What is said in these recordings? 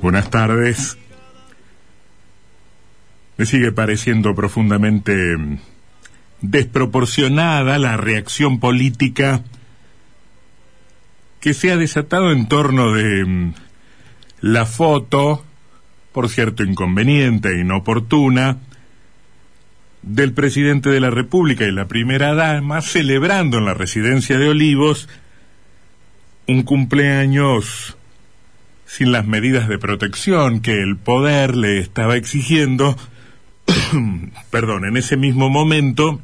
Buenas tardes. Me sigue pareciendo profundamente desproporcionada la reacción política que se ha desatado en torno de mm, la foto, por cierto inconveniente e inoportuna, del presidente de la República y la primera dama celebrando en la residencia de Olivos un cumpleaños sin las medidas de protección que el poder le estaba exigiendo, perdón, en ese mismo momento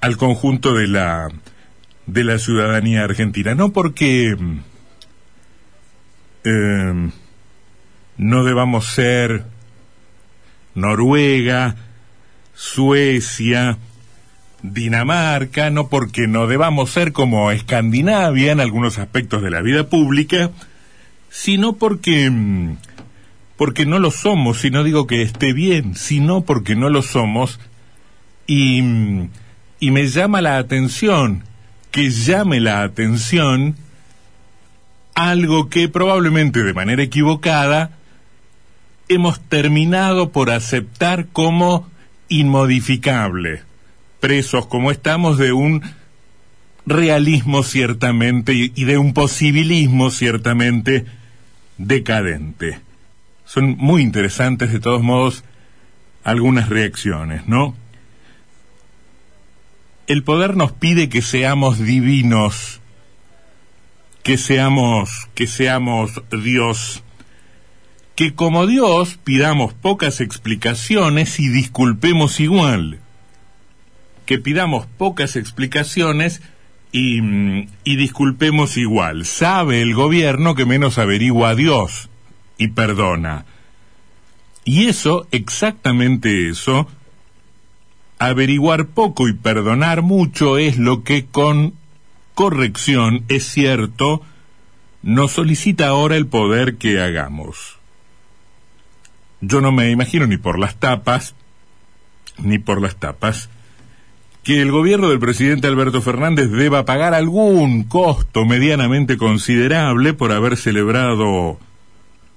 al conjunto de la de la ciudadanía argentina, no porque eh, no debamos ser Noruega, Suecia, Dinamarca, no porque no debamos ser como Escandinavia en algunos aspectos de la vida pública, sino porque porque no lo somos, y no digo que esté bien, sino porque no lo somos, y, y me llama la atención, que llame la atención algo que probablemente de manera equivocada hemos terminado por aceptar como inmodificable, presos como estamos de un realismo ciertamente y de un posibilismo ciertamente decadente. Son muy interesantes de todos modos algunas reacciones, ¿no? El poder nos pide que seamos divinos, que seamos, que seamos Dios que como Dios pidamos pocas explicaciones y disculpemos igual. Que pidamos pocas explicaciones y, y, disculpemos igual. Sabe el gobierno que menos averigua a Dios y perdona. Y eso, exactamente eso, averiguar poco y perdonar mucho es lo que con corrección, es cierto, nos solicita ahora el poder que hagamos. Yo no me imagino ni por las tapas, ni por las tapas, que el gobierno del presidente Alberto Fernández deba pagar algún costo medianamente considerable por haber celebrado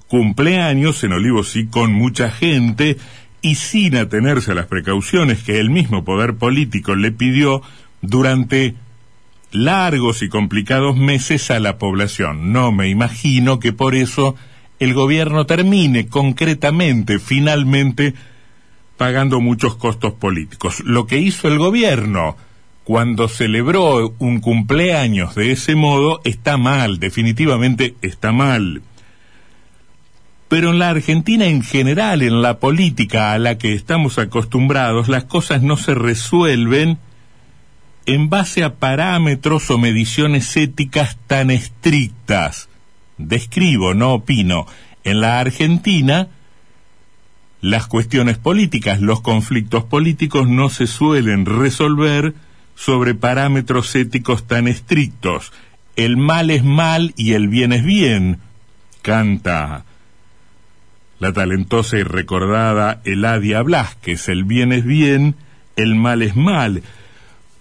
cumpleaños en Olivos y con mucha gente y sin atenerse a las precauciones que el mismo poder político le pidió durante largos y complicados meses a la población. No me imagino que por eso el gobierno termine concretamente, finalmente, pagando muchos costos políticos. Lo que hizo el gobierno cuando celebró un cumpleaños de ese modo está mal, definitivamente está mal. Pero en la Argentina en general, en la política a la que estamos acostumbrados, las cosas no se resuelven en base a parámetros o mediciones éticas tan estrictas describo, no opino, en la Argentina, las cuestiones políticas, los conflictos políticos no se suelen resolver sobre parámetros éticos tan estrictos. El mal es mal y el bien es bien, canta la talentosa y recordada Eladia Blasquez. El bien es bien, el mal es mal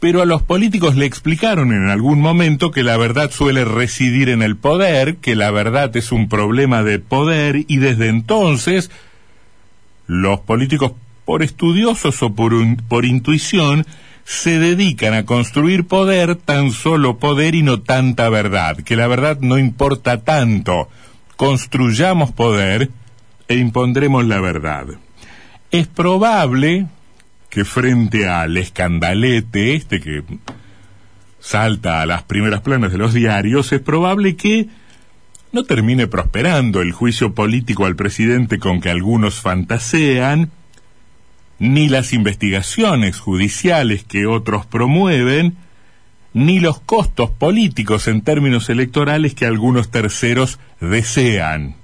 pero a los políticos le explicaron en algún momento que la verdad suele residir en el poder, que la verdad es un problema de poder y desde entonces los políticos por estudiosos o por, por intuición se dedican a construir poder, tan solo poder y no tanta verdad, que la verdad no importa tanto. Construyamos poder e impondremos la verdad. Es probable, que frente al escandalete este que salta a las primeras planas de los diarios, es probable que no termine prosperando el juicio político al presidente con que algunos fantasean, ni las investigaciones judiciales que otros promueven, ni los costos políticos en términos electorales que algunos terceros desean.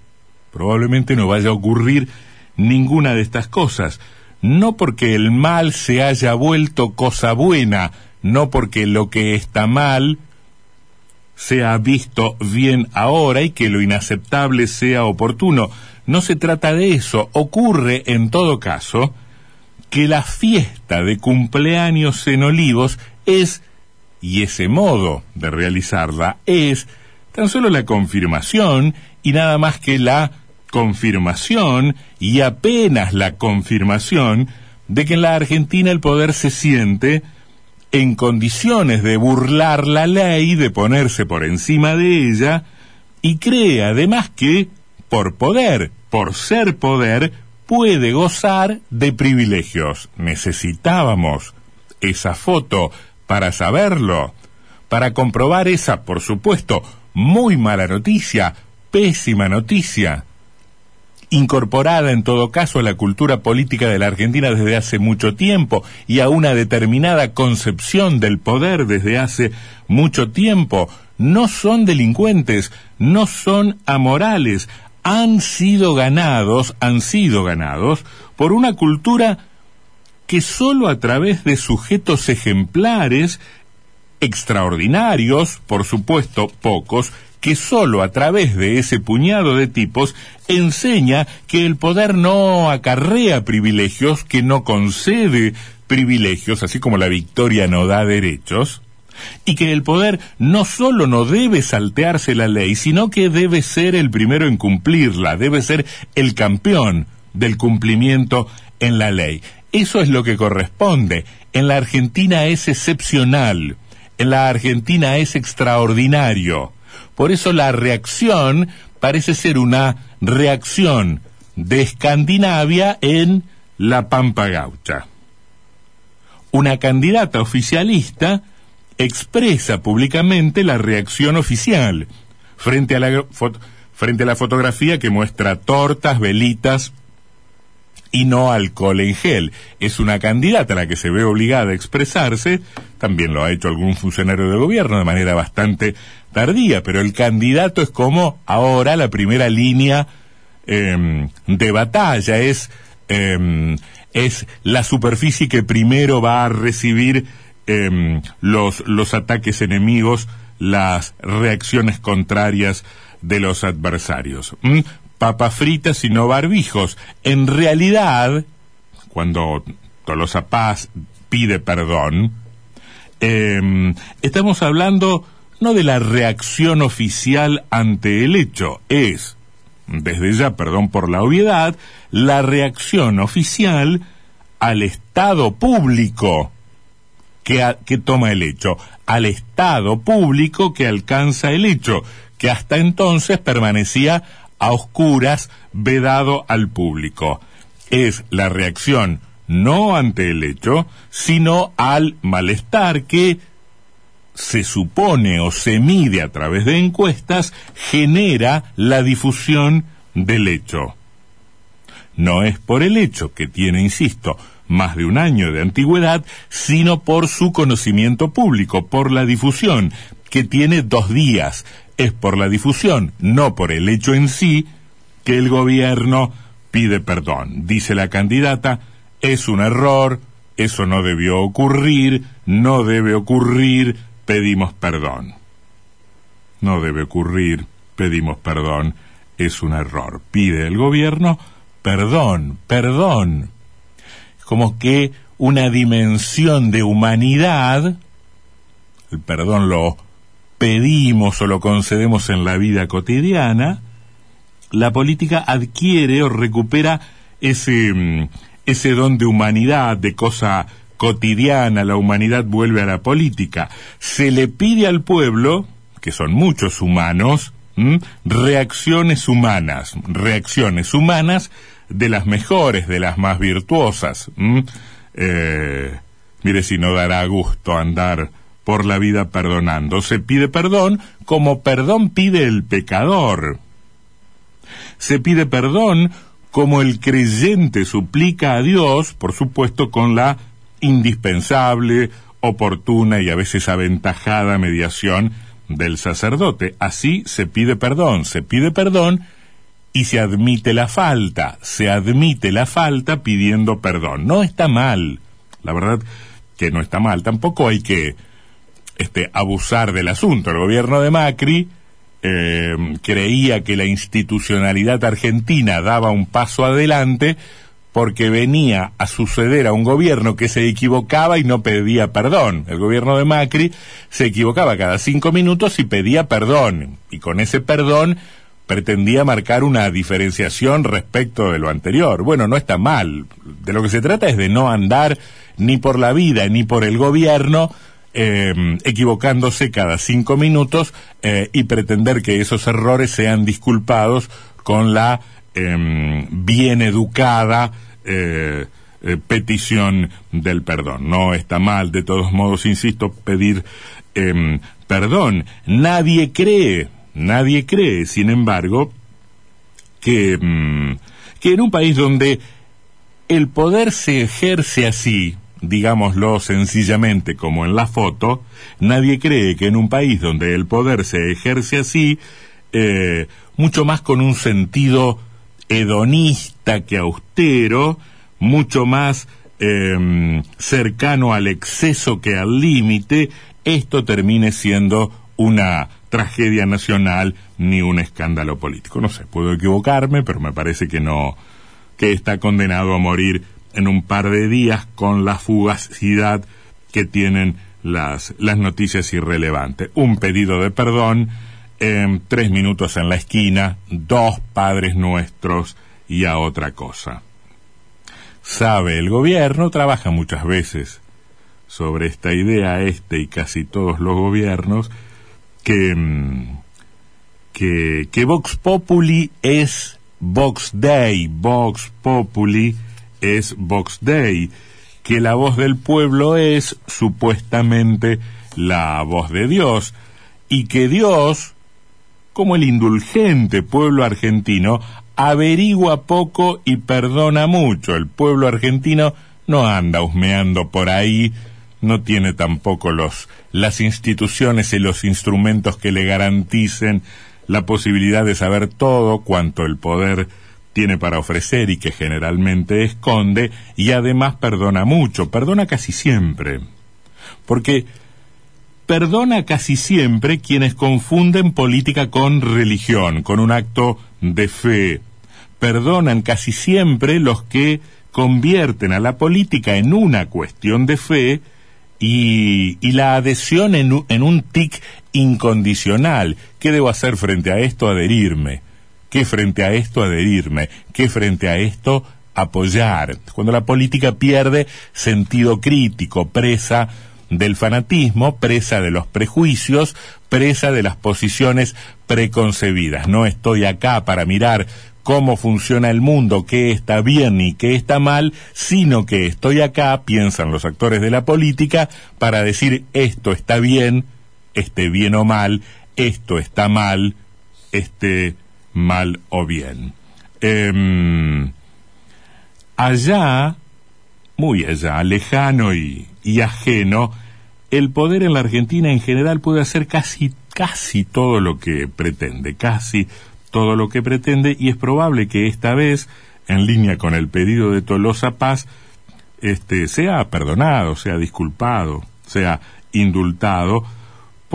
Probablemente no vaya a ocurrir ninguna de estas cosas no porque el mal se haya vuelto cosa buena, no porque lo que está mal sea visto bien ahora y que lo inaceptable sea oportuno. No se trata de eso. Ocurre, en todo caso, que la fiesta de cumpleaños en Olivos es, y ese modo de realizarla es, tan solo la confirmación y nada más que la confirmación y apenas la confirmación de que en la Argentina el poder se siente en condiciones de burlar la ley, de ponerse por encima de ella, y cree además que, por poder, por ser poder, puede gozar de privilegios. Necesitábamos esa foto para saberlo, para comprobar esa, por supuesto, muy mala noticia, pésima noticia, incorporada en todo caso a la cultura política de la Argentina desde hace mucho tiempo y a una determinada concepción del poder desde hace mucho tiempo, no son delincuentes, no son amorales, han sido ganados, han sido ganados por una cultura que sólo a través de sujetos ejemplares, extraordinarios, por supuesto pocos, que sólo a través de ese puñado de tipos enseña que el poder no acarrea privilegios, que no concede privilegios, así como la victoria no da derechos, y que el poder no solo no debe saltearse la ley, sino que debe ser el primero en cumplirla, debe ser el campeón del cumplimiento en la ley. Eso es lo que corresponde. En la Argentina es excepcional, en la Argentina es extraordinario. Por eso la reacción parece ser una reacción de Escandinavia en la Pampa Gaucha. Una candidata oficialista expresa públicamente la reacción oficial frente a la, frente a la fotografía que muestra tortas, velitas y no alcohol en gel. Es una candidata a la que se ve obligada a expresarse, también lo ha hecho algún funcionario de gobierno de manera bastante tardía, pero el candidato es como ahora la primera línea em, de batalla, es, em, es la superficie que primero va a recibir Em, los, los ataques enemigos, las reacciones contrarias de los adversarios. ¿Mm? Papas fritas y no barbijos. En realidad, cuando Tolosa Paz pide perdón, em, estamos hablando no de la reacción oficial ante el hecho, es, desde ya, perdón por la obviedad, la reacción oficial al Estado público que, toma el hecho, al Estado público que alcanza el hecho, que hasta entonces permanecía a oscuras, vedado al público. Es la reacción no ante el hecho, sino al malestar que se supone o se mide a través de encuestas, genera la difusión del hecho. No es por el hecho que tiene, insisto, más de un año de antigüedad, sino por su conocimiento público, por la difusión, que tiene dos días. Es por la difusión, no por el hecho en sí, que el gobierno pide perdón. Dice la candidata, es un error, eso no debió ocurrir, no debe ocurrir, pedimos perdón. No debe ocurrir, pedimos perdón, es un error. Pide el gobierno perdón, perdón, como que una dimensión de humanidad, el perdón lo pedimos o lo concedemos en la vida cotidiana, la política adquiere o recupera ese, mm, ese don de humanidad, de cosa cotidiana, la humanidad vuelve a la política. Se le pide al pueblo, que son muchos humanos, reacciones humanas, reacciones humanas de las mejores, de las más virtuosas. Eh, mire si no dará gusto andar por la vida perdonando. Se pide perdón como perdón pide el pecador. Se pide perdón como el creyente suplica a Dios, por supuesto, con la indispensable, oportuna y a veces aventajada mediación del sacerdote. Así se pide perdón, se pide perdón y se admite la falta, se admite la falta pidiendo perdón. No está mal, la verdad que no está mal, tampoco hay que este, abusar del asunto. El gobierno de Macri eh, creía que la institucionalidad argentina daba un paso adelante porque venía a suceder a un gobierno que se equivocaba y no pedía perdón. El gobierno de Macri se equivocaba cada cinco minutos y pedía perdón. Y con ese perdón pretendía marcar una diferenciación respecto de lo anterior. Bueno, no está mal. De lo que se trata es de no andar ni por la vida ni por el gobierno em, equivocándose cada cinco minutos eh, y pretender que esos errores sean disculpados con la em, bien educada eh, eh, petición del perdón. No está mal, de todos modos, insisto, pedir em, perdón. Nadie cree, nadie cree, sin embargo, que, que en un país donde el poder se ejerce así, digámoslo sencillamente como en la foto, nadie cree que en un país donde el poder se ejerce así, eh, mucho más con un sentido hedonista que austero, mucho más em, cercano al exceso que al límite, esto termine siendo una tragedia nacional ni un escándalo político. No sé, puedo equivocarme, pero me parece que no, que está condenado a morir en un par de días con la fugacidad que tienen las, las noticias irrelevantes. Un pedido de perdón, en tres minutos en la esquina, dos padres nuestros y a otra cosa. Sabe, el gobierno trabaja muchas veces sobre esta idea, este y casi todos los gobiernos, que, mm, que, que Vox Populi es Vox Day, Vox Populi es Vox Day, que la voz del pueblo es supuestamente la voz de Dios, y que Dios, como el indulgente pueblo argentino, averigua poco y perdona mucho. El pueblo argentino no anda husmeando por ahí, no tiene tampoco los, las instituciones y los instrumentos que le garanticen la posibilidad de saber todo cuanto el poder tiene para ofrecer y que generalmente esconde, y además perdona mucho, perdona casi siempre. Porque perdona casi siempre quienes confunden política con religión, con un acto de fe. Perdonan casi siempre los que convierten a la política en una cuestión de fe y, la adhesión en, en un tic incondicional. ¿Qué debo hacer frente a esto? Adherirme. ¿Qué frente a esto? Adherirme. ¿Qué frente a esto? Apoyar. Cuando la política pierde sentido crítico, presa del fanatismo, presa de los prejuicios, presa de las posiciones preconcebidas. No estoy acá para mirar cómo funciona el mundo, qué está bien y qué está mal, sino que estoy acá, piensan los actores de la política, para decir esto está bien, esté bien o mal, esto está mal, esté mal o bien. Em, allá, muy allá, lejano y, y ajeno, el poder en la Argentina en general puede hacer casi, casi todo lo que pretende, casi todo lo que pretende, y es probable que esta vez, en línea con el pedido de Tolosa Paz, este, sea perdonado, sea disculpado, sea indultado,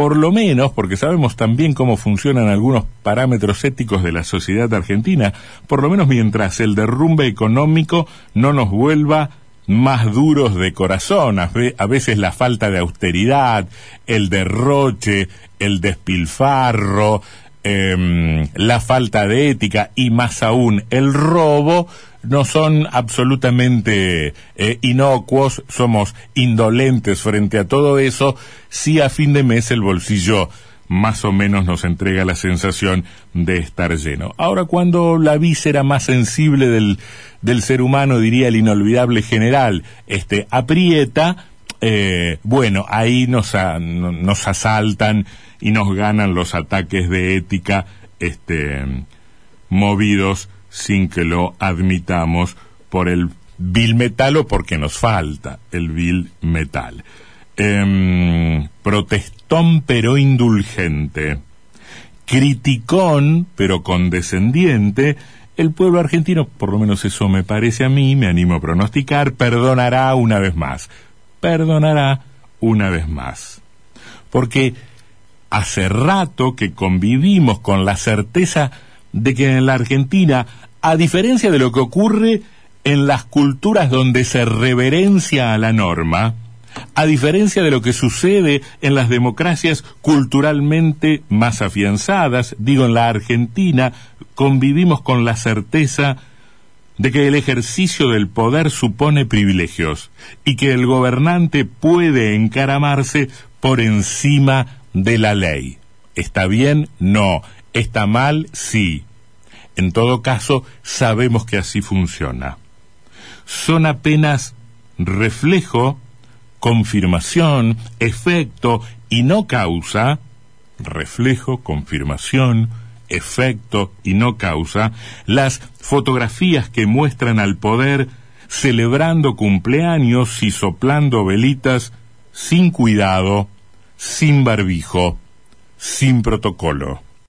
por lo menos, porque sabemos también cómo funcionan algunos parámetros éticos de la sociedad argentina, por lo menos mientras el derrumbe económico no nos vuelva más duros de corazón, a veces la falta de austeridad, el derroche, el despilfarro, em, la falta de ética y más aún el robo, no son absolutamente eh, inocuos, somos indolentes frente a todo eso, si a fin de mes el bolsillo más o menos nos entrega la sensación de estar lleno. Ahora, cuando la víscera más sensible del, del ser humano, diría el inolvidable general, este, aprieta, eh, bueno, ahí nos, nos asaltan y nos ganan los ataques de ética, este, movidos sin que lo admitamos por el vil metal o porque nos falta el vil metal. Em, protestón pero indulgente, criticón pero condescendiente, el pueblo argentino, por lo menos eso me parece a mí, me animo a pronosticar, perdonará una vez más, perdonará una vez más. Porque hace rato que convivimos con la certeza de que en la Argentina, a diferencia de lo que ocurre en las culturas donde se reverencia a la norma, A diferencia de lo que sucede en las democracias culturalmente más afianzadas, digo en la Argentina, convivimos con la certeza de que el ejercicio del poder supone privilegios y que el gobernante puede encaramarse por encima de la ley. ¿Está bien? No. ¿Está mal? Sí. En todo caso, sabemos que así funciona. Son apenas reflejo, confirmación, efecto y no causa, reflejo, confirmación, efecto y no causa, las fotografías que muestran al poder celebrando cumpleaños y soplando velitas sin cuidado, sin barbijo, sin protocolo.